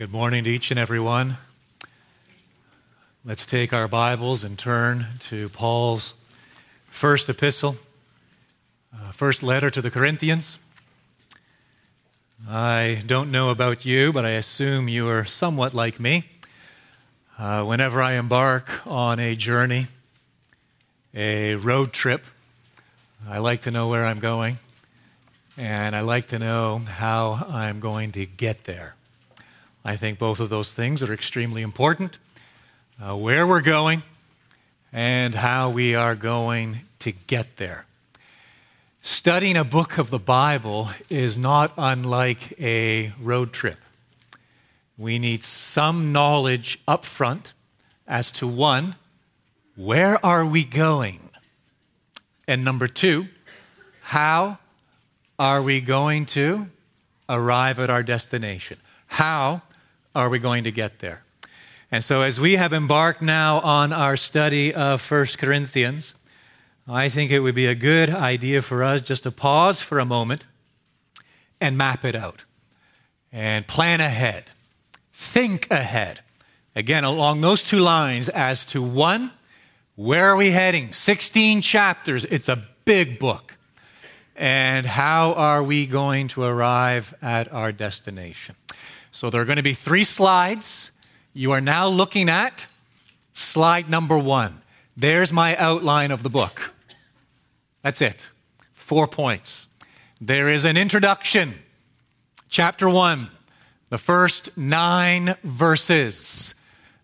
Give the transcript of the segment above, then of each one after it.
Good morning to each and every one. Let's take our Bibles and turn to Paul's first epistle, uh, first letter to the Corinthians. I don't know about you, but I assume you are somewhat like me. Uh, whenever I embark on a journey, a road trip, I like to know where I'm going, and I like to know how I'm going to get there. I think both of those things are extremely important. Uh, where we're going and how we are going to get there. Studying a book of the Bible is not unlike a road trip. We need some knowledge up front as to one, where are we going? And number two, how are we going to arrive at our destination? How are we going to get there? And so, as we have embarked now on our study of 1 Corinthians, I think it would be a good idea for us just to pause for a moment and map it out and plan ahead, think ahead. Again, along those two lines, as to one, where are we heading? 16 chapters, it's a big book. And how are we going to arrive at our destination? So there are going to be three slides. You are now looking at slide number one. There's my outline of the book. That's it. Four points. There is an introduction. Chapter one, the first nine verses.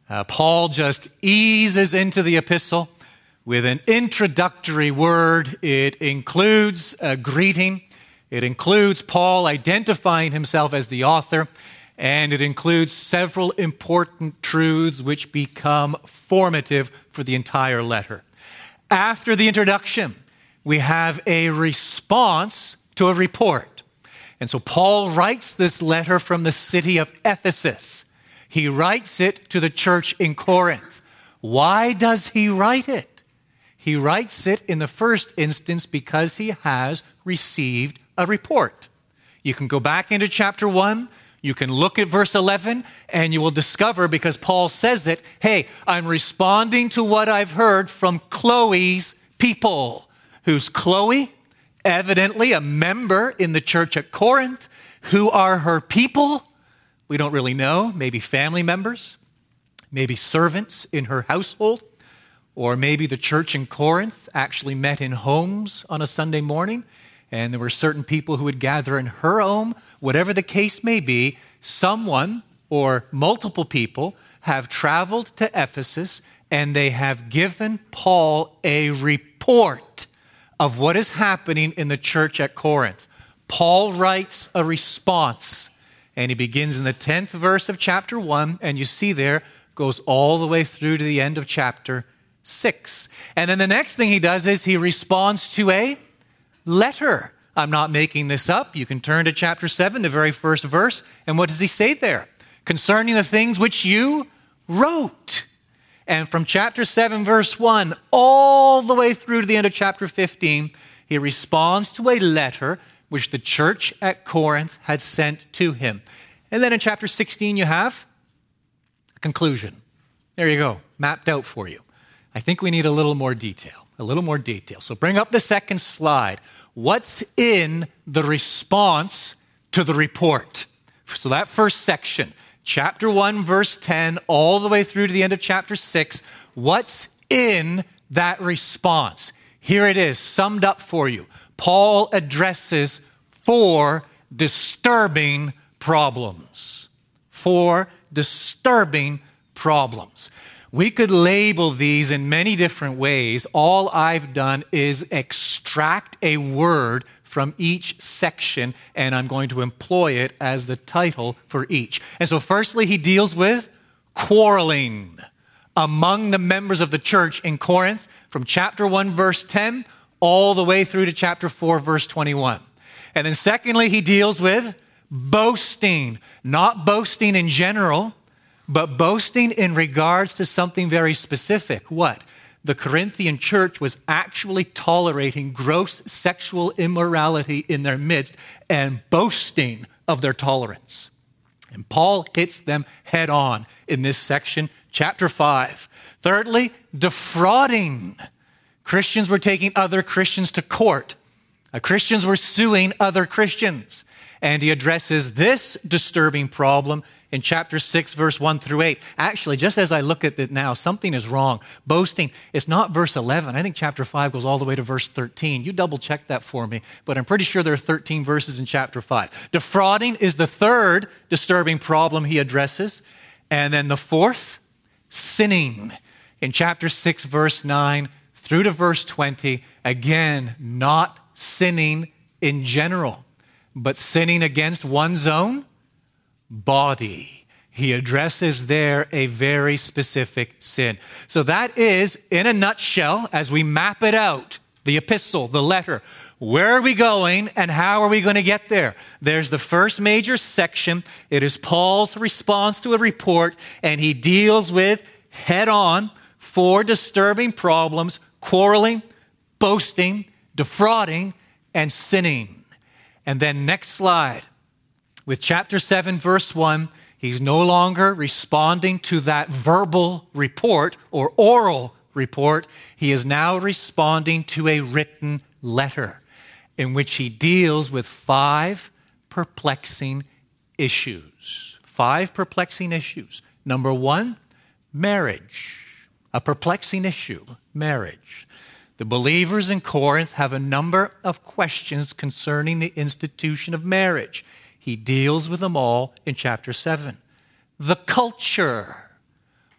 Uh, Paul just eases into the epistle with an introductory word. It includes a greeting. It includes Paul identifying himself as the author and it includes several important truths which become formative for the entire letter. After the introduction, we have a response to a report. And so Paul writes this letter from the city of Ephesus. He writes it to the church in Corinth. Why does he write it? He writes it in the first instance because he has received a report. You can go back into chapter 1 you can look at verse 11 and you will discover, because Paul says it, hey, I'm responding to what I've heard from Chloe's people. Who's Chloe? Evidently a member in the church at Corinth. Who are her people? We don't really know. Maybe family members, maybe servants in her household, or maybe the church in Corinth actually met in homes on a Sunday morning and there were certain people who would gather in her home. Whatever the case may be, someone or multiple people have traveled to Ephesus and they have given Paul a report of what is happening in the church at Corinth. Paul writes a response, and he begins in the 10th verse of chapter 1, and you see there, goes all the way through to the end of chapter 6. And then the next thing he does is he responds to a letter. I'm not making this up. You can turn to chapter 7, the very first verse. And what does he say there? Concerning the things which you wrote. And from chapter 7, verse 1, all the way through to the end of chapter 15, he responds to a letter which the church at Corinth had sent to him. And then in chapter 16, you have a conclusion. There you go, mapped out for you. I think we need a little more detail, a little more detail. So bring up the second slide what's in the response to the report. So, that first section, chapter 1, verse 10, all the way through to the end of chapter 6, what's in that response? Here it is, summed up for you. Paul addresses four disturbing problems. Four disturbing problems. We could label these in many different ways. All I've done is extract a word from each section, and I'm going to employ it as the title for each. And so, firstly, he deals with quarreling among the members of the church in Corinth from chapter 1, verse 10, all the way through to chapter 4, verse 21. And then, secondly, he deals with boasting, not boasting in general but boasting in regards to something very specific. What? The Corinthian church was actually tolerating gross sexual immorality in their midst and boasting of their tolerance. And Paul hits them head on in this section, chapter 5. Thirdly, defrauding. Christians were taking other Christians to court. Uh, Christians were suing other Christians. And he addresses this disturbing problem in chapter 6, verse 1 through 8. Actually, just as I look at it now, something is wrong. Boasting is not verse 11. I think chapter 5 goes all the way to verse 13. You double check that for me, but I'm pretty sure there are 13 verses in chapter 5. Defrauding is the third disturbing problem he addresses. And then the fourth, sinning. In chapter 6, verse 9 through to verse 20, again, not sinning in general, but sinning against one's own body. He addresses there a very specific sin. So, that is, in a nutshell, as we map it out, the epistle, the letter. Where are we going and how are we going to get there? There's the first major section. It is Paul's response to a report, and he deals with head on four disturbing problems quarreling, boasting, defrauding, and sinning. And then, next slide. With chapter 7, verse 1, he's no longer responding to that verbal report or oral report. He is now responding to a written letter in which he deals with five perplexing issues. Five perplexing issues. Number one, marriage. A perplexing issue marriage. The believers in Corinth have a number of questions concerning the institution of marriage. He deals with them all in chapter 7. The culture.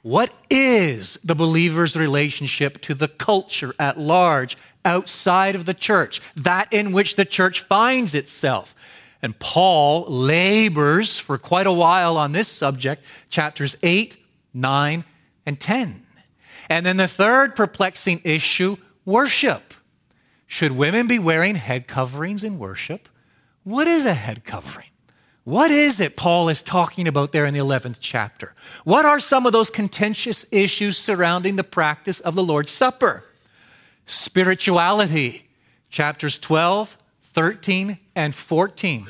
What is the believer's relationship to the culture at large outside of the church, that in which the church finds itself? And Paul labors for quite a while on this subject, chapters 8, 9, and 10. And then the third perplexing issue worship. Should women be wearing head coverings in worship? What is a head covering? What is it Paul is talking about there in the 11th chapter? What are some of those contentious issues surrounding the practice of the Lord's Supper? Spirituality, chapters 12, 13, and 14.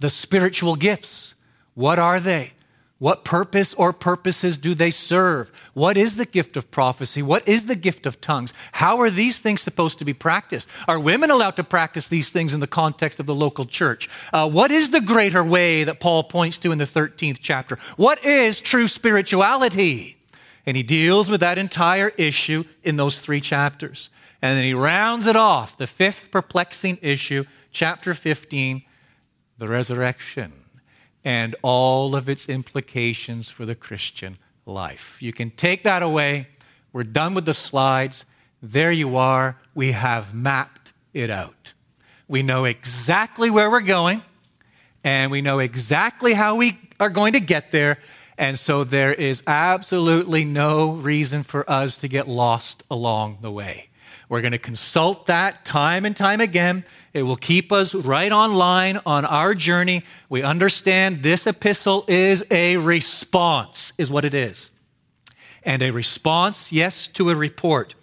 The spiritual gifts, what are they? What purpose or purposes do they serve? What is the gift of prophecy? What is the gift of tongues? How are these things supposed to be practiced? Are women allowed to practice these things in the context of the local church? Uh, what is the greater way that Paul points to in the 13th chapter? What is true spirituality? And he deals with that entire issue in those three chapters. And then he rounds it off, the fifth perplexing issue, chapter 15, the resurrection and all of its implications for the Christian life. You can take that away. We're done with the slides. There you are. We have mapped it out. We know exactly where we're going, and we know exactly how we are going to get there. And so there is absolutely no reason for us to get lost along the way. We're going to consult that time and time again. It will keep us right on line on our journey. We understand this epistle is a response, is what it is. And a response, yes, to a report.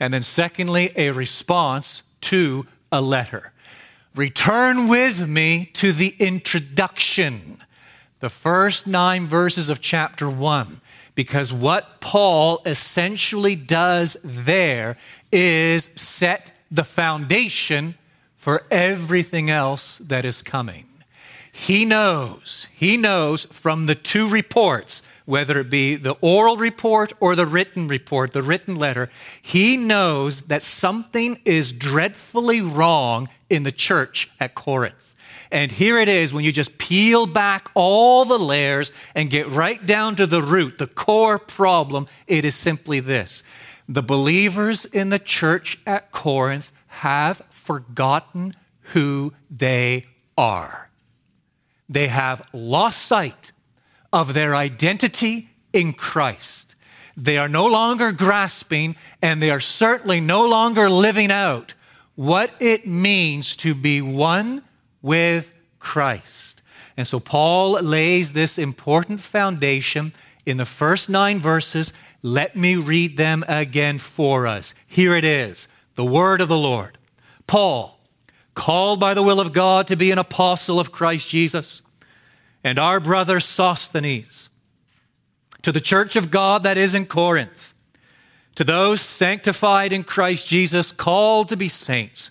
And then, secondly, a response to a letter. Return with me to the introduction, the first nine verses of chapter one. Because what Paul essentially does there is set the foundation for everything else that is coming. He knows, he knows from the two reports, whether it be the oral report or the written report, the written letter, he knows that something is dreadfully wrong in the church at Corinth. And here it is when you just peel back all the layers and get right down to the root, the core problem, it is simply this. The believers in the church at Corinth have forgotten who they are. They have lost sight of their identity in Christ. They are no longer grasping, and they are certainly no longer living out what it means to be one with Christ. And so Paul lays this important foundation in the first nine verses. Let me read them again for us. Here it is the word of the Lord. Paul, called by the will of God to be an apostle of Christ Jesus, and our brother Sosthenes, to the church of God that is in Corinth, to those sanctified in Christ Jesus, called to be saints,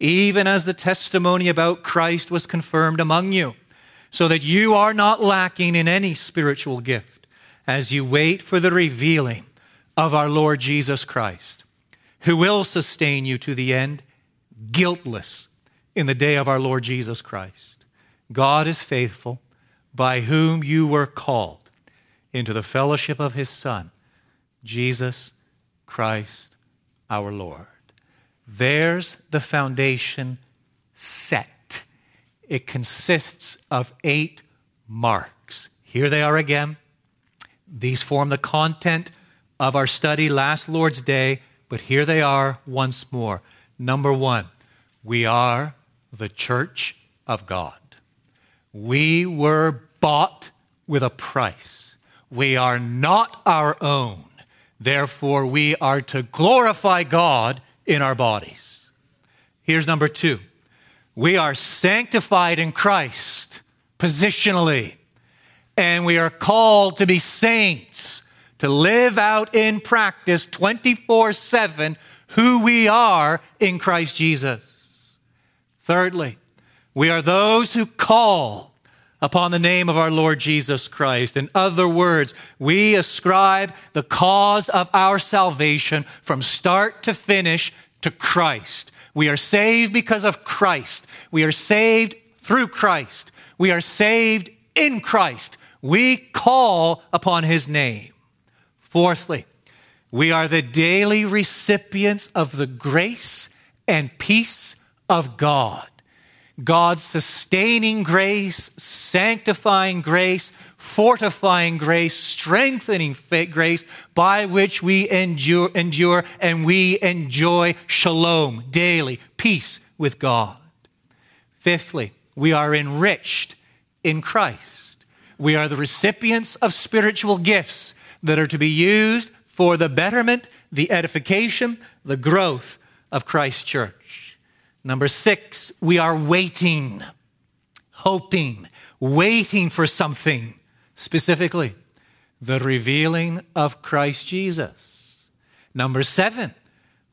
even as the testimony about Christ was confirmed among you, so that you are not lacking in any spiritual gift as you wait for the revealing of our Lord Jesus Christ, who will sustain you to the end, guiltless in the day of our Lord Jesus Christ. God is faithful by whom you were called into the fellowship of his Son, Jesus Christ our Lord. There's the foundation set. It consists of eight marks. Here they are again. These form the content of our study last Lord's Day, but here they are once more. Number one, we are the church of God. We were bought with a price. We are not our own. Therefore, we are to glorify God in our bodies. Here's number two we are sanctified in Christ positionally, and we are called to be saints, to live out in practice 24 7 who we are in Christ Jesus. Thirdly, we are those who call upon the name of our Lord Jesus Christ. In other words, we ascribe the cause of our salvation from start to finish to Christ. We are saved because of Christ. We are saved through Christ. We are saved in Christ. We call upon his name. Fourthly, we are the daily recipients of the grace and peace of God. God's sustaining grace, sanctifying grace, fortifying grace, strengthening grace by which we endure, endure and we enjoy shalom daily, peace with God. Fifthly, we are enriched in Christ. We are the recipients of spiritual gifts that are to be used for the betterment, the edification, the growth of Christ's church. Number six, we are waiting, hoping, waiting for something, specifically the revealing of Christ Jesus. Number seven,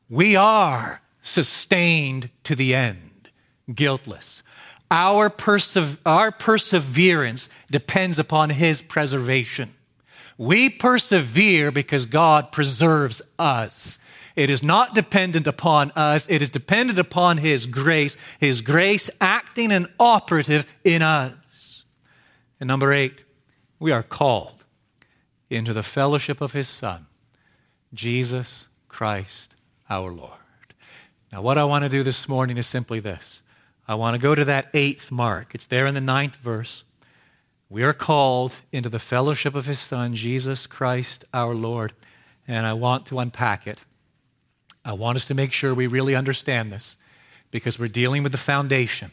we are sustained to the end, guiltless. Our, perse- our perseverance depends upon His preservation. We persevere because God preserves us. It is not dependent upon us, it is dependent upon His grace, His grace acting and operative in us. And number eight, we are called into the fellowship of His Son, Jesus Christ our Lord. Now, what I want to do this morning is simply this I want to go to that eighth mark. It's there in the ninth verse. We are called into the fellowship of His Son, Jesus Christ our Lord. And I want to unpack it I want us to make sure we really understand this because we're dealing with the foundation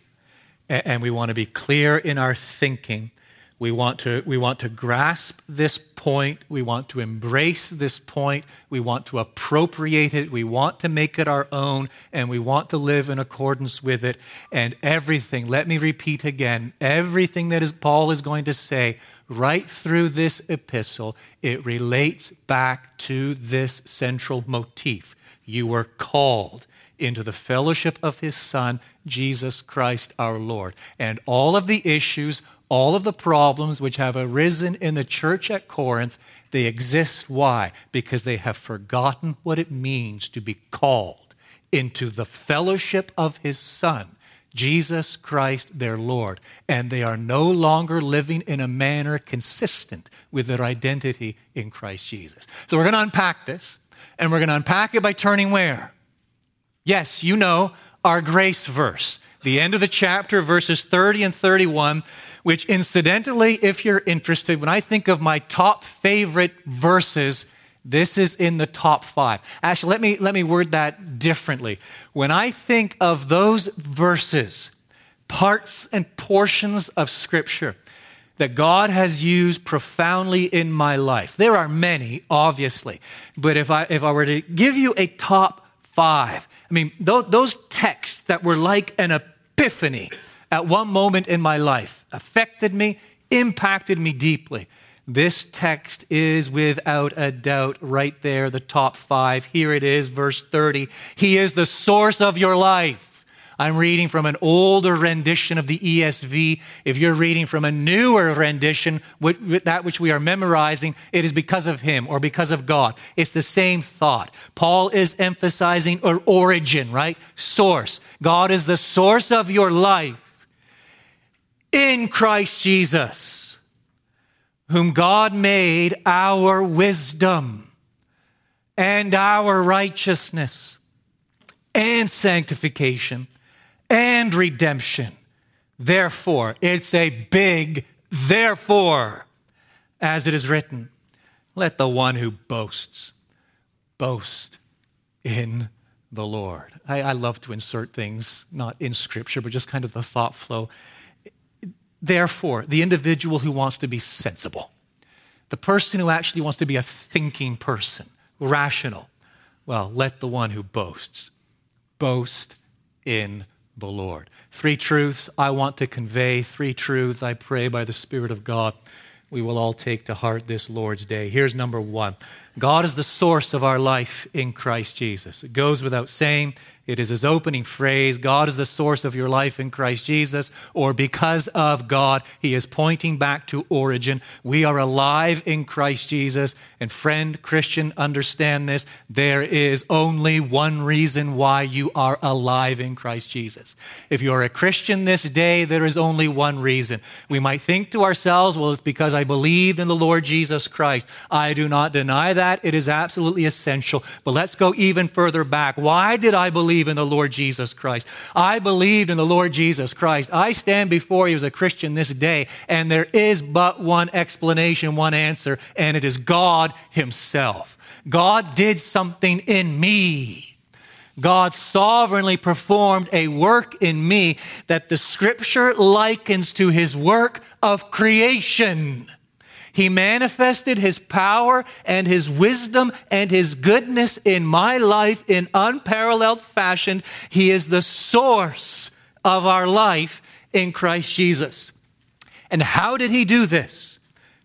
and we want to be clear in our thinking. We want to, we want to grasp this point. We want to embrace this point. We want to appropriate it. We want to make it our own, and we want to live in accordance with it. And everything, let me repeat again, everything that is, Paul is going to say right through this epistle, it relates back to this central motif you were called into the fellowship of his Son, Jesus Christ our Lord. And all of the issues, all of the problems which have arisen in the church at Corinth, they exist. Why? Because they have forgotten what it means to be called into the fellowship of his Son, Jesus Christ their Lord. And they are no longer living in a manner consistent with their identity in Christ Jesus. So we're going to unpack this. And we're going to unpack it by turning where? Yes, you know, our grace verse. the end of the chapter, verses 30 and 31, which incidentally, if you're interested, when I think of my top favorite verses, this is in the top five. Actually, let me, let me word that differently. When I think of those verses, parts and portions of Scripture that God has used profoundly in my life, there are many, obviously, but if I, if I were to give you a top five, I mean, those, those texts that were like an epiphany at one moment in my life affected me, impacted me deeply. This text is without a doubt right there, the top five. Here it is, verse 30. He is the source of your life. I'm reading from an older rendition of the ESV. If you're reading from a newer rendition, that which we are memorizing, it is because of Him or because of God. It's the same thought. Paul is emphasizing or origin, right? Source. God is the source of your life in Christ Jesus whom God made our wisdom and our righteousness and sanctification and redemption. Therefore, it's a big therefore, as it is written, let the one who boasts boast in the Lord. I, I love to insert things, not in scripture, but just kind of the thought flow Therefore, the individual who wants to be sensible, the person who actually wants to be a thinking person, rational, well, let the one who boasts boast in the Lord. Three truths I want to convey, three truths I pray by the Spirit of God we will all take to heart this Lord's Day. Here's number one God is the source of our life in Christ Jesus. It goes without saying it is his opening phrase God is the source of your life in Christ Jesus, or because of God. He is pointing back to origin. We are alive in Christ Jesus. And friend, Christian, understand this. There is only one reason why you are alive in Christ Jesus. If you're a Christian this day, there is only one reason. We might think to ourselves, well, it's because I believed in the Lord Jesus Christ. I do not deny that. It is absolutely essential. But let's go even further back. Why did I believe? in the Lord Jesus Christ. I believed in the Lord Jesus Christ. I stand before you as a Christian this day, and there is but one explanation, one answer, and it is God Himself. God did something in me. God sovereignly performed a work in me that the scripture likens to his work of creation. He manifested his power and his wisdom and his goodness in my life in unparalleled fashion. He is the source of our life in Christ Jesus. And how did he do this?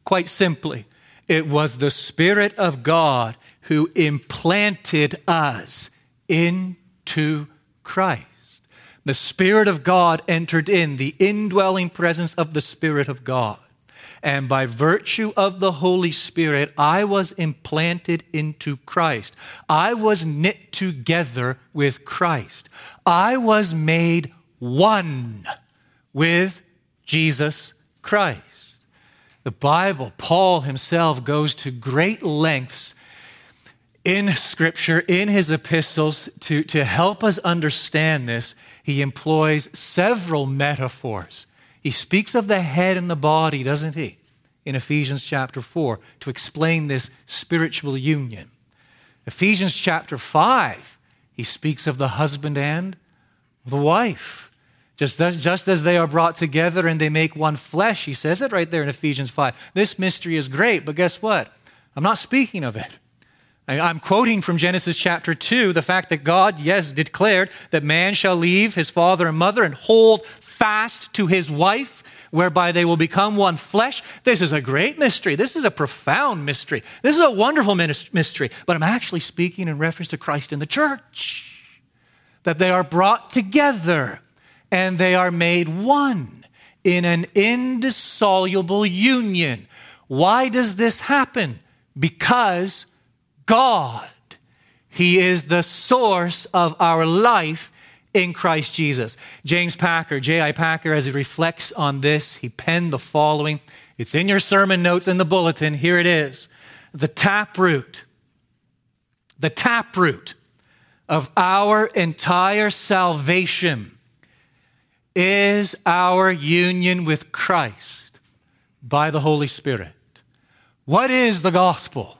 Quite simply, it was the Spirit of God who implanted us into Christ. The Spirit of God entered in, the indwelling presence of the Spirit of God. And by virtue of the Holy Spirit, I was implanted into Christ. I was knit together with Christ. I was made one with Jesus Christ. The Bible, Paul himself goes to great lengths in Scripture, in his epistles, to, to help us understand this. He employs several metaphors he speaks of the head and the body, doesn't he? In Ephesians chapter 4 to explain this spiritual union. Ephesians chapter 5, he speaks of the husband and the wife. Just as, just as they are brought together and they make one flesh, he says it right there in Ephesians 5. This mystery is great, but guess what? I'm not speaking of it. I'm quoting from Genesis chapter 2 the fact that God, yes, declared that man shall leave his father and mother and hold fast to his wife, whereby they will become one flesh. This is a great mystery. This is a profound mystery. This is a wonderful mystery. But I'm actually speaking in reference to Christ in the church, that they are brought together and they are made one in an indissoluble union. Why does this happen? Because God. He is the source of our life in Christ Jesus. James Packer, J.I. Packer, as he reflects on this, he penned the following. It's in your sermon notes in the bulletin. Here it is. The taproot, the taproot of our entire salvation is our union with Christ by the Holy Spirit. What is the gospel?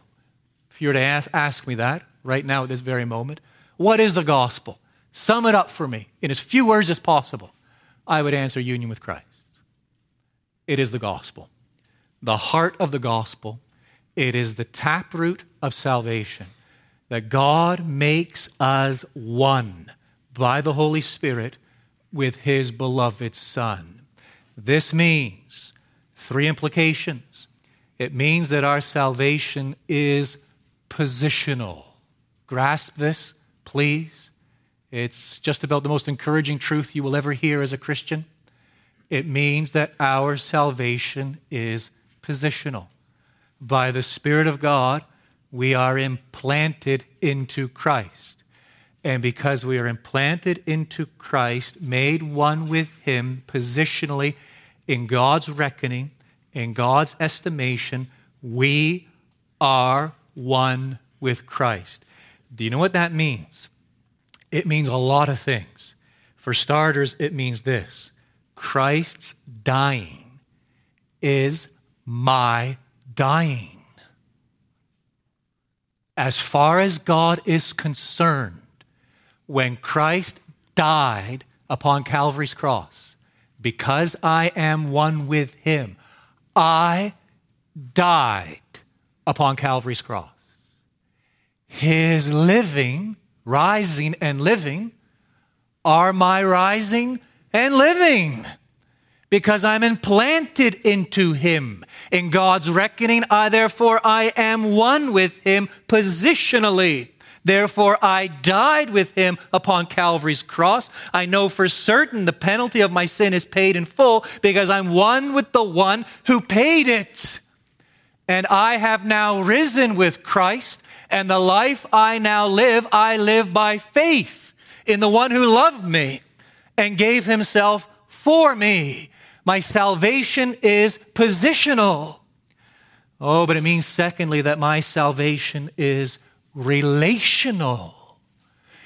If you were to ask, ask, me that right now at this very moment, what is the gospel? Sum it up for me in as few words as possible. I would answer union with Christ. It is the gospel. The heart of the gospel, it is the taproot of salvation that God makes us one by the Holy Spirit with his beloved Son. This means three implications. It means that our salvation is positional. Grasp this, please. It's just about the most encouraging truth you will ever hear as a Christian. It means that our salvation is positional. By the Spirit of God, we are implanted into Christ. And because we are implanted into Christ, made one with Him positionally in God's reckoning, in God's estimation, we are one with Christ. Do you know what that means? It means a lot of things. For starters, it means this Christ's dying is my dying. As far as God is concerned, when Christ died upon Calvary's cross, because I am one with him, I died upon Calvary's cross. His living, rising and living, are my rising and living because I'm implanted into him. In God's reckoning, I therefore I am one with him positionally. Therefore, I died with him upon Calvary's cross. I know for certain the penalty of my sin is paid in full because I'm one with the one who paid it. And I have now risen with Christ, and the life I now live, I live by faith in the one who loved me and gave himself for me. My salvation is positional. Oh, but it means, secondly, that my salvation is relational.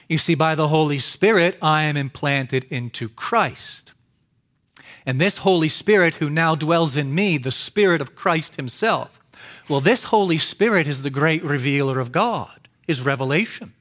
You see, by the Holy Spirit, I am implanted into Christ. And this Holy Spirit, who now dwells in me, the Spirit of Christ Himself, well, this Holy Spirit is the great revealer of God, is revelation.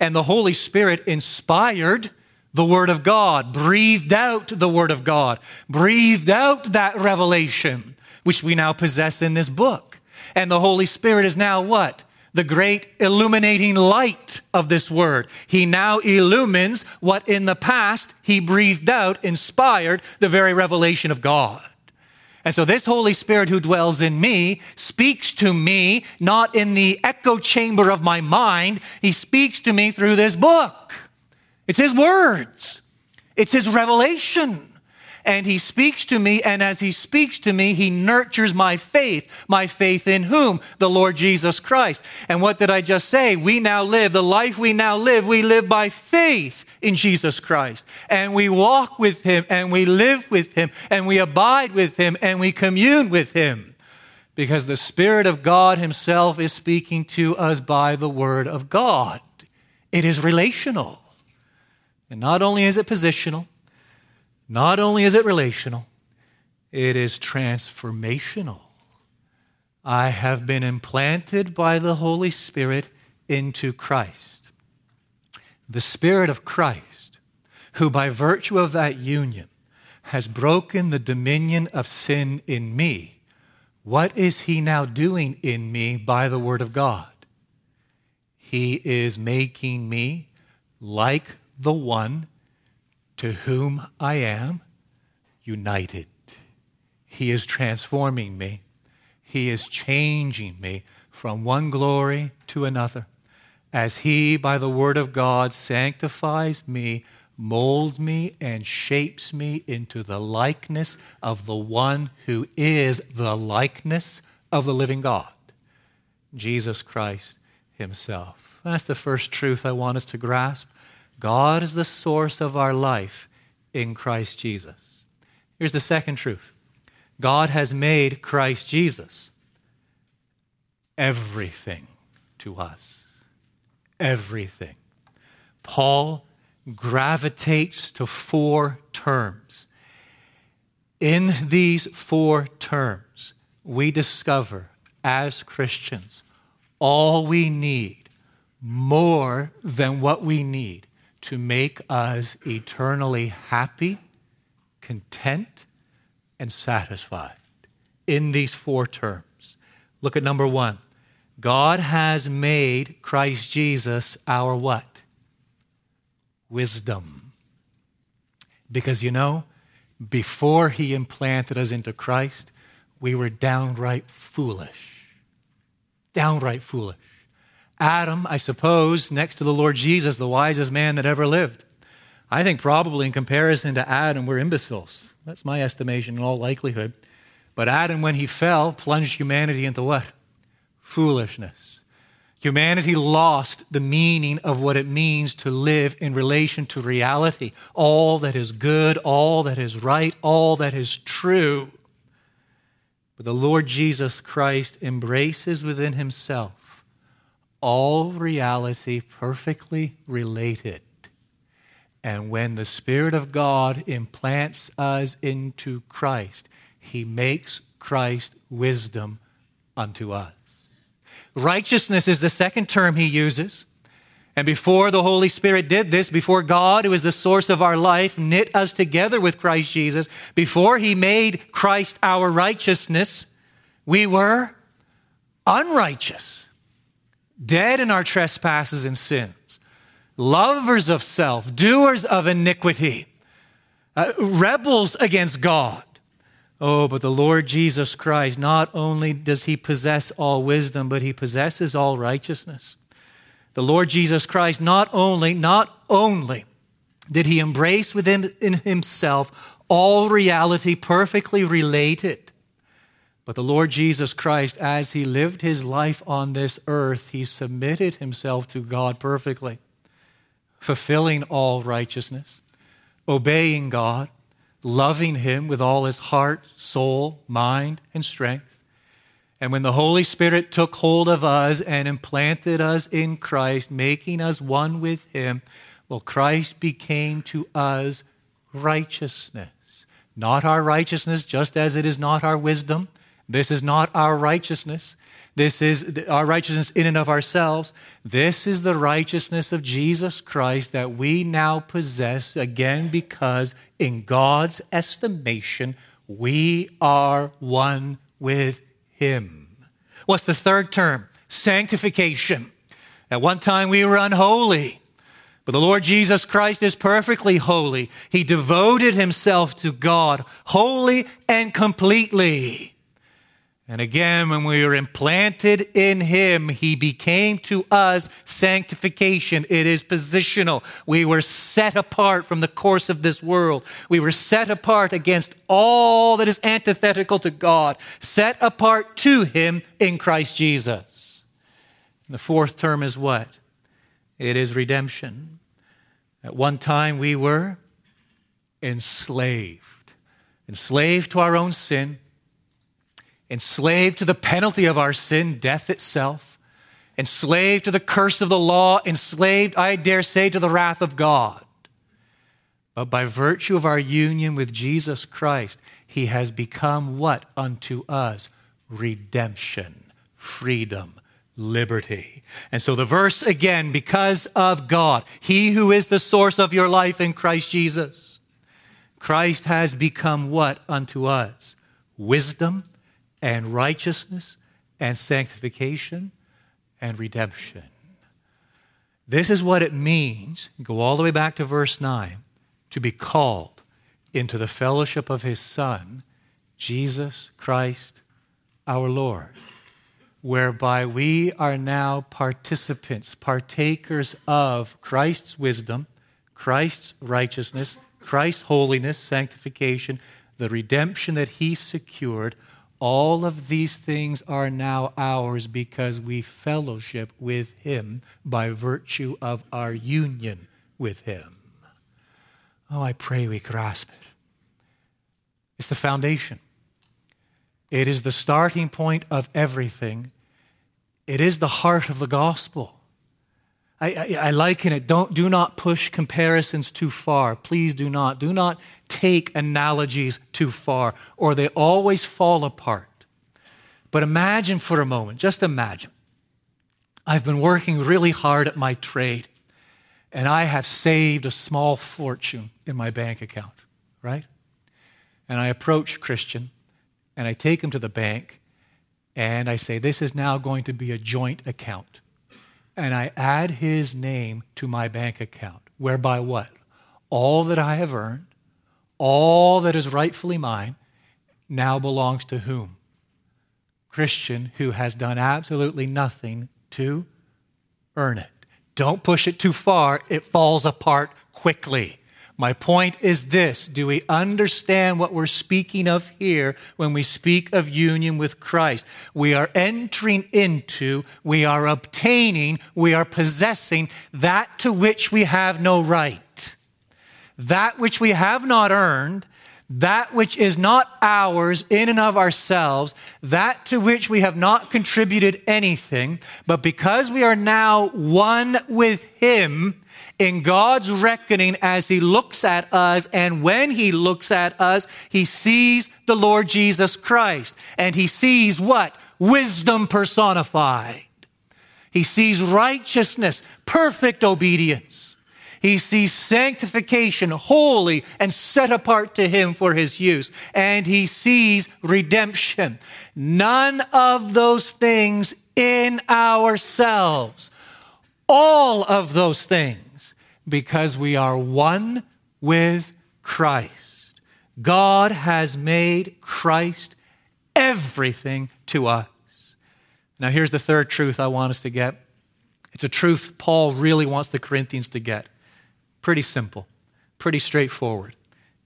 And the Holy Spirit inspired the Word of God, breathed out the Word of God, breathed out that revelation, which we now possess in this book. And the Holy Spirit is now what? The great illuminating light of this Word. He now illumines what in the past He breathed out, inspired the very revelation of God. And so, this Holy Spirit who dwells in me speaks to me not in the echo chamber of my mind, He speaks to me through this book. It's His words, it's His revelation. And He speaks to me, and as He speaks to me, He nurtures my faith. My faith in whom? The Lord Jesus Christ. And what did I just say? We now live, the life we now live, we live by faith in Jesus Christ. And we walk with Him, and we live with Him, and we abide with Him, and we commune with Him. Because the Spirit of God Himself is speaking to us by the Word of God. It is relational. And not only is it positional, not only is it relational, it is transformational. I have been implanted by the Holy Spirit into Christ. The Spirit of Christ, who by virtue of that union has broken the dominion of sin in me, what is He now doing in me by the Word of God? He is making me like the one to whom I am united. He is transforming me. He is changing me from one glory to another. As He, by the Word of God, sanctifies me, molds me, and shapes me into the likeness of the one who is the likeness of the living God, Jesus Christ Himself. That's the first truth I want us to grasp. God is the source of our life in Christ Jesus. Here's the second truth God has made Christ Jesus everything to us. Everything. Paul gravitates to four terms In these four terms, we discover as Christians all we need, more than what we need to make us eternally happy, content, and satisfied. In these four terms. Look at number one. God has made Christ Jesus our what? Wisdom. Because you know, before he implanted us into Christ, we were downright foolish. Downright foolish. Adam, I suppose, next to the Lord Jesus, the wisest man that ever lived. I think probably in comparison to Adam, we're imbeciles. That's my estimation in all likelihood. But Adam, when he fell, plunged humanity into what? Foolishness. Humanity lost the meaning of what it means to live in relation to reality. All that is good, all that is right, all that is true. But the Lord Jesus Christ embraces within himself all reality perfectly related. And when the Spirit of God implants us into Christ, he makes Christ wisdom unto us. Righteousness is the second term he uses. And before the Holy Spirit did this, before God, who is the source of our life, knit us together with Christ Jesus, before he made Christ our righteousness, we were unrighteous, dead in our trespasses and sins, lovers of self, doers of iniquity, uh, rebels against God. Oh, but the Lord Jesus Christ, not only does he possess all wisdom, but he possesses all righteousness. The Lord Jesus Christ not only, not only did he embrace within in himself all reality perfectly related, but the Lord Jesus Christ, as he lived his life on this earth, he submitted himself to God perfectly, fulfilling all righteousness, obeying God, loving him with all his heart, soul, mind, and strength and when the Holy Spirit took hold of us and implanted us in Christ, making us one with Him, well, Christ became to us righteousness. Not our righteousness, just as it is not our wisdom. This is not our righteousness. This is our righteousness in and of ourselves. This is the righteousness of Jesus Christ that we now possess, again, because in God's estimation, we are one with him. What's the third term? Sanctification. At one time we were unholy, but the Lord Jesus Christ is perfectly holy. He devoted himself to God wholly and completely. And again, when we were implanted in Him, He became to us sanctification. It is positional. We were set apart from the course of this world. We were set apart against all that is antithetical to God, set apart to Him in Christ Jesus. And the fourth term is what? It is redemption. At one time, we were enslaved, enslaved to our own sin enslaved to the penalty of our sin, death itself, enslaved to the curse of the law, enslaved, I dare say, to the wrath of God. But by virtue of our union with Jesus Christ, he has become what unto us? Redemption, freedom, liberty. And so the verse again, because of God, he who is the source of your life in Christ Jesus, Christ has become what unto us? Wisdom and righteousness and sanctification and redemption. This is what it means, go all the way back to verse 9, to be called into the fellowship of his Son, Jesus Christ our Lord, whereby we are now participants, partakers of Christ's wisdom, Christ's righteousness, Christ's holiness, sanctification, the redemption that he secured all of these things are now ours because we fellowship with Him by virtue of our union with Him. Oh, I pray we grasp it. It's the foundation, it is the starting point of everything, it is the heart of the gospel. I, I, liken it. Don't, do not push comparisons too far. Please do not. Do not take analogies too far, or they always fall apart. But imagine for a moment, just imagine. I've been working really hard at my trade, and I have saved a small fortune in my bank account, right? And I approach Christian, and I take him to the bank, and I say, This is now going to be a joint account and I add his name to my bank account, whereby what? All that I have earned, all that is rightfully mine, now belongs to whom? Christian who has done absolutely nothing to earn it. Don't push it too far, it falls apart quickly. My point is this Do we understand what we're speaking of here when we speak of union with Christ? We are entering into, we are obtaining, we are possessing that to which we have no right. That which we have not earned, that which is not ours in and of ourselves, that to which we have not contributed anything, but because we are now one with Him, in God's reckoning as He looks at us, and when He looks at us, He sees the Lord Jesus Christ. And He sees what? Wisdom personified. He sees righteousness, perfect obedience. He sees sanctification, holy and set apart to Him for His use. And He sees redemption. None of those things in ourselves. All of those things because we are one with Christ. God has made Christ everything to us. Now, here's the third truth I want us to get. It's a truth Paul really wants the Corinthians to get. Pretty simple, pretty straightforward,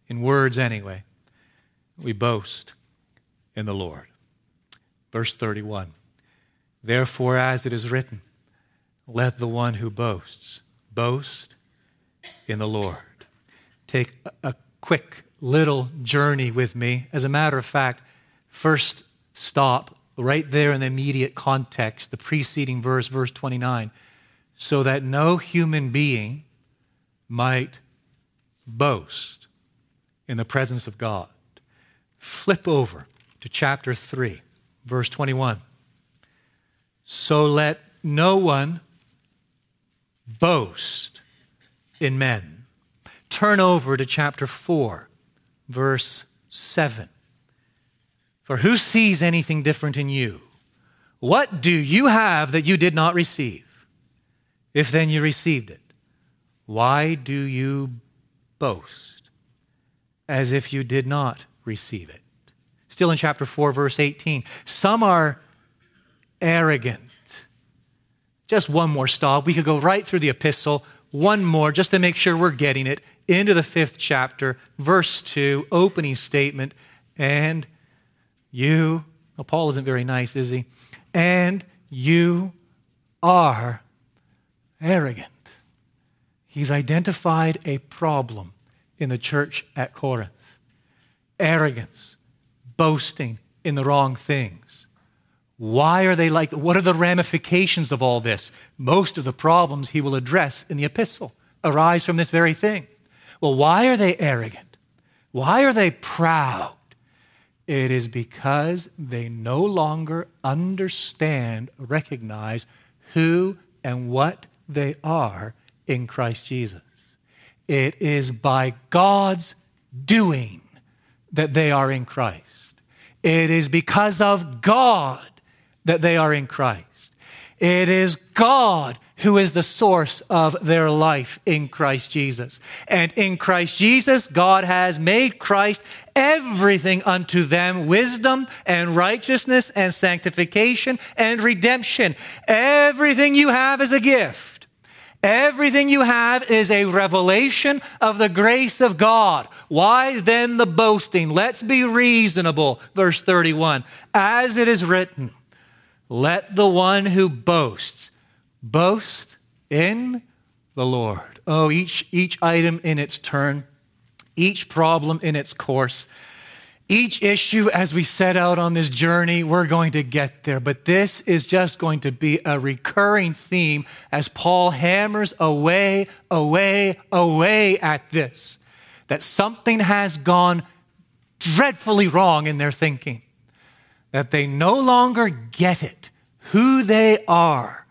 in words anyway. We boast in the Lord. Verse 31 Therefore, as it is written, let the one who boasts boast in the Lord. Take a quick little journey with me. As a matter of fact, first stop right there in the immediate context, the preceding verse, verse 29, so that no human being might boast in the presence of God. Flip over to chapter 3, verse 21. So let no one boast in men. Turn over to chapter 4, verse 7. For who sees anything different in you? What do you have that you did not receive? If then you received it, why do you boast as if you did not receive it? Still in chapter 4, verse 18. Some are arrogant. Just one more stop. We could go right through the epistle one more just to make sure we're getting it into the fifth chapter, verse 2, opening statement. And you, well, Paul isn't very nice, is he? And you are arrogant. He's identified a problem in the church at Corinth arrogance, boasting in the wrong things. Why are they like What are the ramifications of all this? Most of the problems he will address in the epistle arise from this very thing. Well, why are they arrogant? Why are they proud? It is because they no longer understand, recognize who and what they are in Christ Jesus. It is by God's doing that they are in Christ. It is because of God that they are in Christ. It is God who is the source of their life in Christ Jesus. And in Christ Jesus, God has made Christ everything unto them wisdom and righteousness and sanctification and redemption. Everything you have is a gift. Everything you have is a revelation of the grace of God. Why then the boasting? Let's be reasonable. Verse 31. As it is written, let the one who boasts boast in the Lord. Oh, each, each item in its turn, each problem in its course, Each issue, as we set out on this journey, we're going to get there. But this is just going to be a recurring theme as Paul hammers away, away, away at this that something has gone dreadfully wrong in their thinking, that they no longer get it, who they are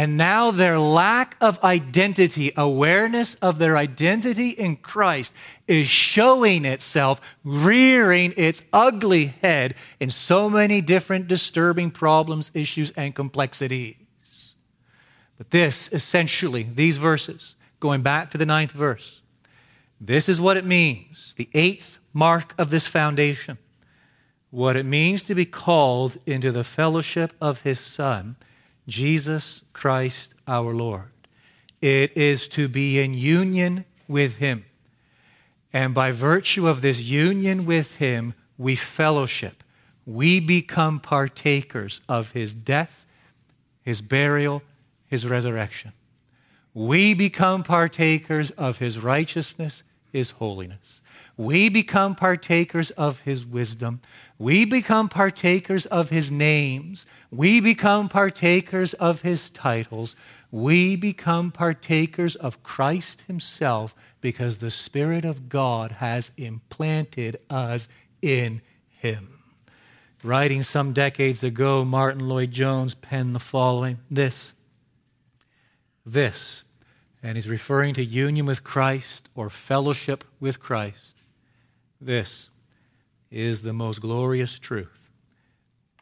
and now their lack of identity, awareness of their identity in Christ, is showing itself, rearing its ugly head in so many different disturbing problems, issues, and complexities. But this, essentially, these verses, going back to the ninth verse, this is what it means the eighth mark of this foundation. What it means to be called into the fellowship of his Son Jesus Christ our Lord. It is to be in union with Him. And by virtue of this union with Him, we fellowship. We become partakers of His death, His burial, His resurrection. We become partakers of His righteousness, His holiness. We become partakers of His wisdom. We become partakers of his names. We become partakers of his titles. We become partakers of Christ himself because the Spirit of God has implanted us in him. Writing some decades ago, Martyn Lloyd-Jones penned the following this, this, and he's referring to union with Christ or fellowship with Christ. This is the most glorious truth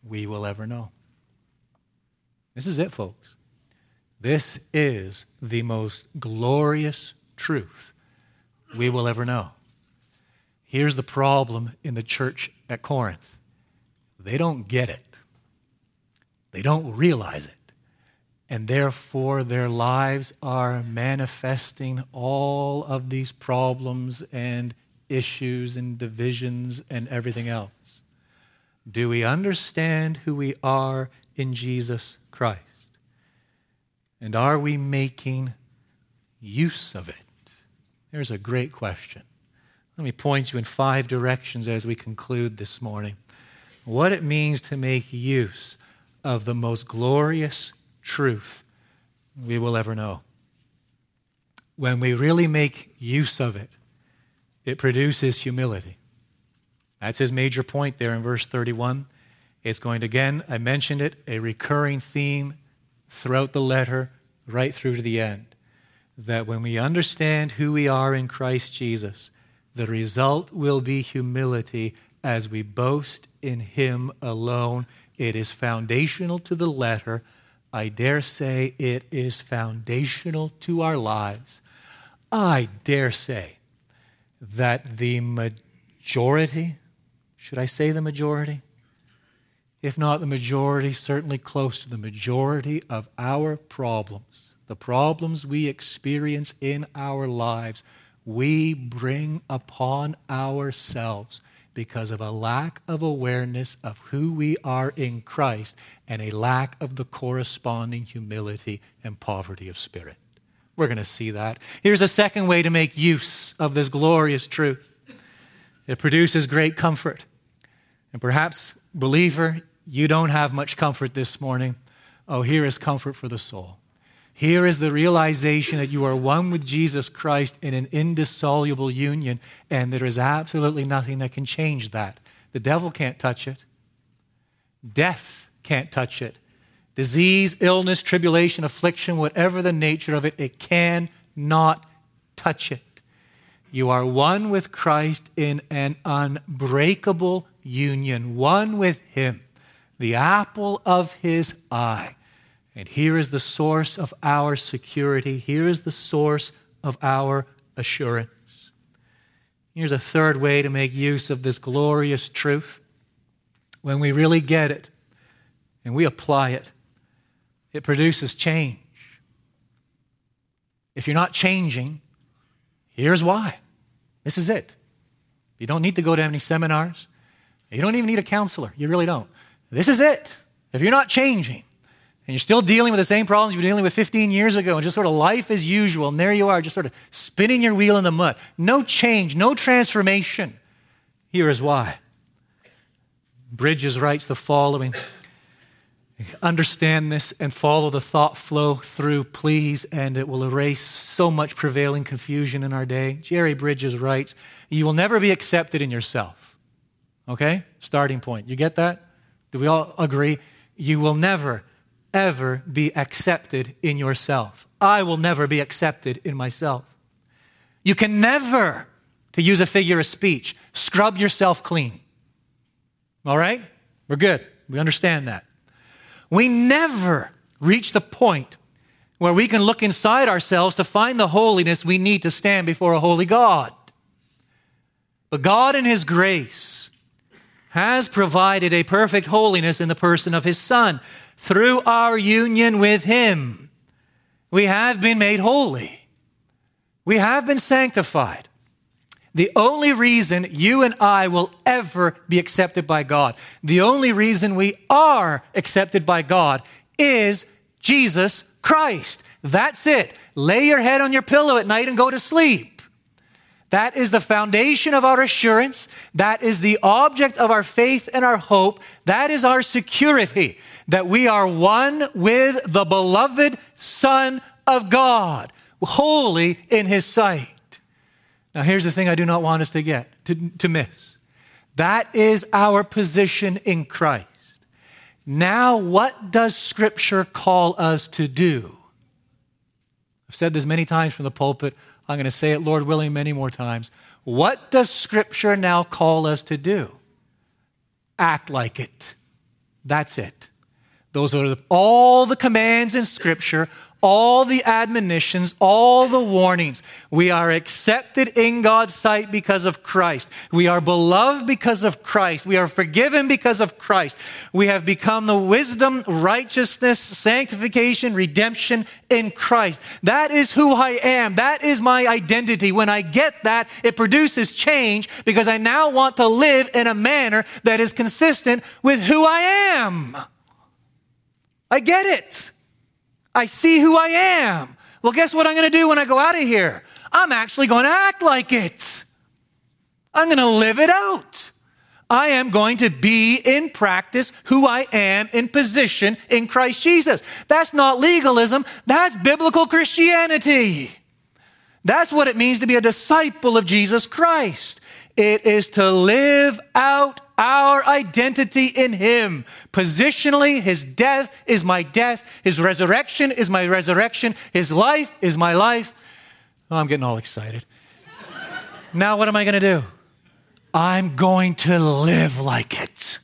we will ever know. This is it, folks. This is the most glorious truth we will ever know. Here's the problem in the church at Corinth they don't get it, they don't realize it. And therefore, their lives are manifesting all of these problems and issues and divisions and everything else? Do we understand who we are in Jesus Christ? And are we making use of it? There's a great question. Let me point you in five directions as we conclude this morning. What it means to make use of the most glorious truth we will ever know. When we really make use of it, it produces humility. That's his major point there in verse 31. It's going to, again, I mentioned it, a recurring theme throughout the letter, right through to the end. That when we understand who we are in Christ Jesus, the result will be humility as we boast in Him alone. It is foundational to the letter. I dare say it is foundational to our lives. I dare say that the majority, should I say the majority? If not the majority, certainly close to the majority of our problems, the problems we experience in our lives, we bring upon ourselves because of a lack of awareness of who we are in Christ and a lack of the corresponding humility and poverty of spirit. We're going to see that. Here's a second way to make use of this glorious truth it produces great comfort. And perhaps, believer, you don't have much comfort this morning. Oh, here is comfort for the soul. Here is the realization that you are one with Jesus Christ in an indissoluble union, and there is absolutely nothing that can change that. The devil can't touch it, death can't touch it, disease, illness, tribulation, affliction, whatever the nature of it, it cannot touch it. You are one with Christ in an unbreakable union, one with Him, the apple of His eye. And here is the source of our security. Here is the source of our assurance. Here's a third way to make use of this glorious truth. When we really get it and we apply it, it produces change. If you're not changing, here's why. This is it. You don't need to go to any seminars. You don't even need a counselor. You really don't. This is it. If you're not changing and you're still dealing with the same problems you were dealing with 15 years ago and just sort of life as usual, and there you are, just sort of spinning your wheel in the mud, no change, no transformation, here is why. Bridges writes the following Understand this and follow the thought flow through, please, and it will erase so much prevailing confusion in our day. Jerry Bridges writes You will never be accepted in yourself. Okay? Starting point. You get that? Do we all agree? You will never, ever be accepted in yourself. I will never be accepted in myself. You can never, to use a figure of speech, scrub yourself clean. All right? We're good. We understand that. We never reach the point where we can look inside ourselves to find the holiness we need to stand before a holy God. But God, in His grace, has provided a perfect holiness in the person of His Son. Through our union with Him, we have been made holy. We have been sanctified. The only reason you and I will ever be accepted by God, the only reason we are accepted by God is Jesus Christ. That's it. Lay your head on your pillow at night and go to sleep. That is the foundation of our assurance. That is the object of our faith and our hope. That is our security that we are one with the beloved Son of God, holy in His sight. Now, here's the thing I do not want us to get, to, to miss. That is our position in Christ. Now, what does Scripture call us to do? I've said this many times from the pulpit. I'm going to say it, Lord willing, many more times. What does Scripture now call us to do? Act like it. That's it. Those are all the commands in Scripture all the admonitions, all the warnings. We are accepted in God's sight because of Christ. We are beloved because of Christ. We are forgiven because of Christ. We have become the wisdom, righteousness, sanctification, redemption in Christ. That is who I am. That is my identity. When I get that, it produces change because I now want to live in a manner that is consistent with who I am. I get it. I see who I am. Well, guess what I'm going to do when I go out of here? I'm actually going to act like it. I'm going to live it out. I am going to be in practice who I am in position in Christ Jesus. That's not legalism, that's biblical Christianity. That's what it means to be a disciple of Jesus Christ. It is to live out our identity in Him. Positionally, His death is my death. His resurrection is my resurrection. His life is my life. Oh, I'm getting all excited. now, what am I going to do? I'm going to live like it.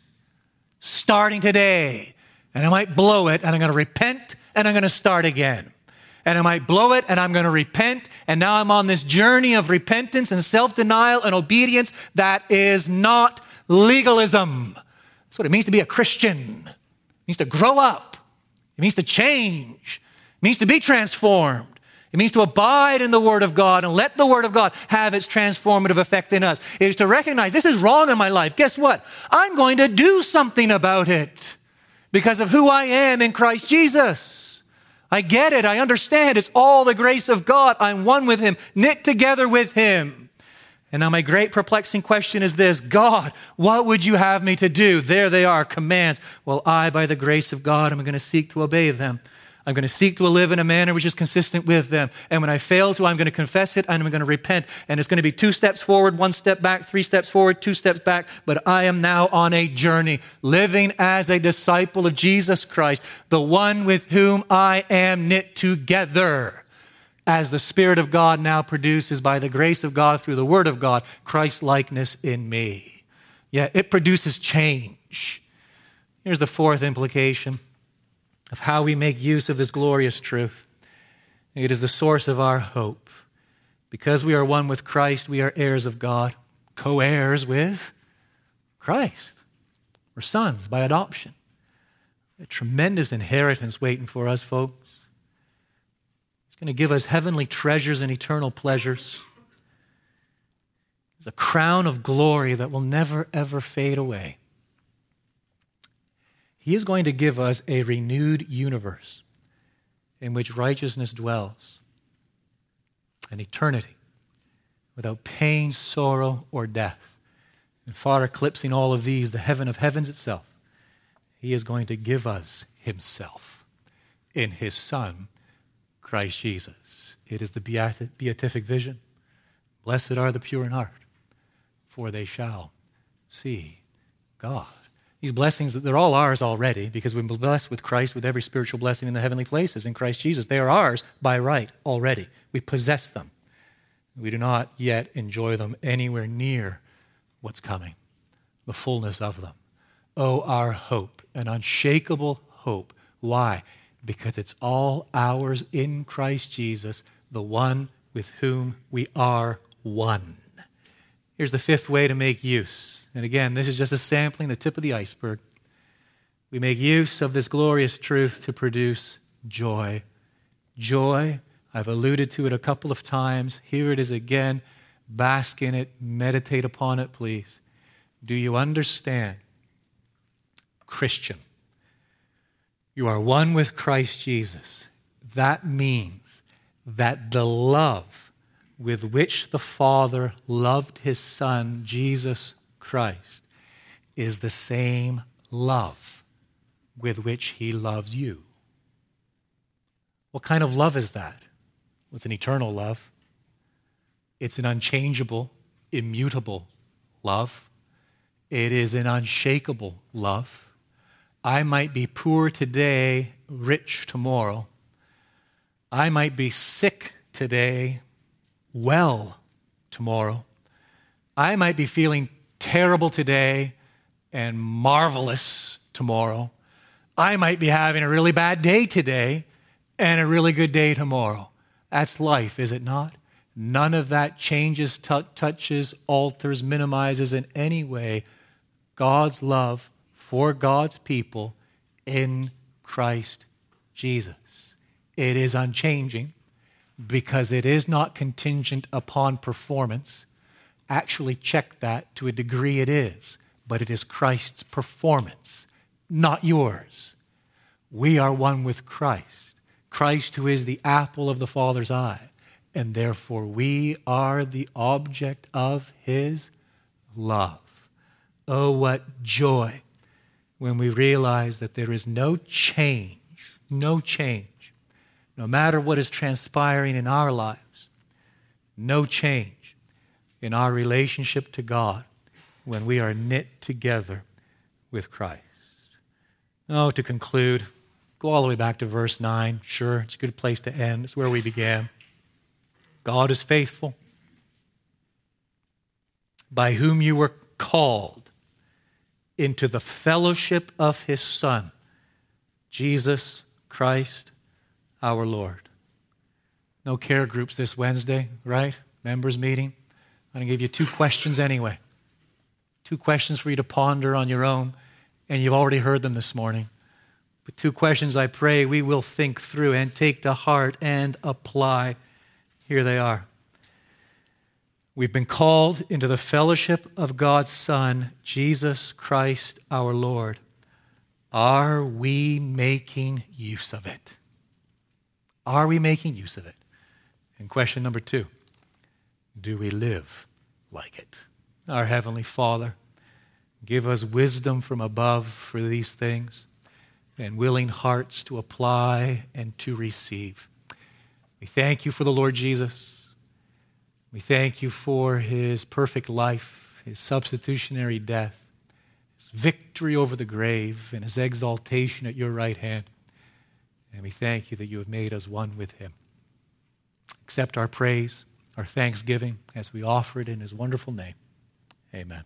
Starting today. And I might blow it, and I'm going to repent, and I'm going to start again and I might blow it and I'm going to repent. And now I'm on this journey of repentance and self denial and obedience that is not legalism. That's what it means to be a Christian. It means to grow up. It means to change. It means to be transformed. It means to abide in the Word of God and let the Word of God have its transformative effect in us. It is to recognize this is wrong in my life. Guess what? I'm going to do something about it because of who I am in Christ Jesus. I get it. I understand. It's all the grace of God. I'm one with Him, knit together with Him. And now, my great perplexing question is this God, what would you have me to do? There they are, commands. Well, I, by the grace of God, am going to seek to obey them. I'm going to seek to live in a manner which is consistent with them. And when I fail to, I'm going to confess it and I'm going to repent. And it's going to be two steps forward, one step back, three steps forward, two steps back. But I am now on a journey, living as a disciple of Jesus Christ, the one with whom I am knit together as the Spirit of God now produces by the grace of God through the Word of God, Christ likeness in me. Yeah, it produces change. Here's the fourth implication of how we make use of this glorious truth it is the source of our hope. Because we are one with Christ, we are heirs of God, co heirs with Christ. We're sons by adoption. A tremendous inheritance waiting for us, folks. He's going to give us heavenly treasures and eternal pleasures. It's a crown of glory that will never, ever fade away. He is going to give us a renewed universe in which righteousness dwells, an eternity without pain, sorrow, or death. and far eclipsing all of these, the heaven of heavens itself, he is going to give us himself in his Son, Christ Jesus. It is the beatific vision. Blessed are the pure in heart, for they shall see God. These blessings, they're all ours already because we've been blessed with Christ with every spiritual blessing in the heavenly places in Christ Jesus. They are ours by right already. We possess them. We do not yet enjoy them anywhere near what's coming, the fullness of them. Oh, our hope, an unshakable hope. Why? Because it's all ours in Christ Jesus, the one with whom we are one. Here's the fifth way to make use. And again, this is just a sampling, the tip of the iceberg. We make use of this glorious truth to produce joy. Joy, I've alluded to it a couple of times. Here it is again. Bask in it, meditate upon it, please. Do you understand? Christian, you are one with Christ Jesus. That means that the love with which the Father loved his Son, Jesus Christ, is the same love with which he loves you. What kind of love is that? It's an eternal love. It's an unchangeable, immutable love. It is an unshakable love. I might be poor today, rich tomorrow. I might be sick today, well tomorrow. I might be feeling terrible today and marvelous tomorrow. I might be having a really bad day today and a really good day tomorrow. That's life, is it not? None of that changes, t- touches, alters, minimizes in any way God's love for God's people in Christ Jesus. It is unchanging because it is not contingent upon performance. Actually, check that to a degree it is, but it is Christ's performance, not yours. We are one with Christ, Christ who is the apple of the Father's eye, and therefore we are the object of his love. Oh, what joy when we realize that there is no change, no change no matter what is transpiring in our lives, no change in our relationship to God when we are knit together with Christ. Oh, to conclude, go all the way back to verse 9. Sure, it's a good place to end. It's where we began. God is faithful, by whom you were called into the fellowship of his Son, Jesus Christ our Lord. No care groups this Wednesday, right? Members meeting. I'm going to give you two questions anyway. Two questions for you to ponder on your own, and you've already heard them this morning. But two questions I pray we will think through and take to heart and apply. Here they are. We've been called into the fellowship of God's Son, Jesus Christ our Lord. Are we making use of it? Are we making use of it? And question number two do we live like it? Our Heavenly Father, give us wisdom from above for these things and willing hearts to apply and to receive. We thank you for the Lord Jesus. We thank you for his perfect life, his substitutionary death, his victory over the grave, and his exaltation at your right hand. And we thank you that you have made us one with him. Accept our praise, our thanksgiving as we offer it in his wonderful name. Amen.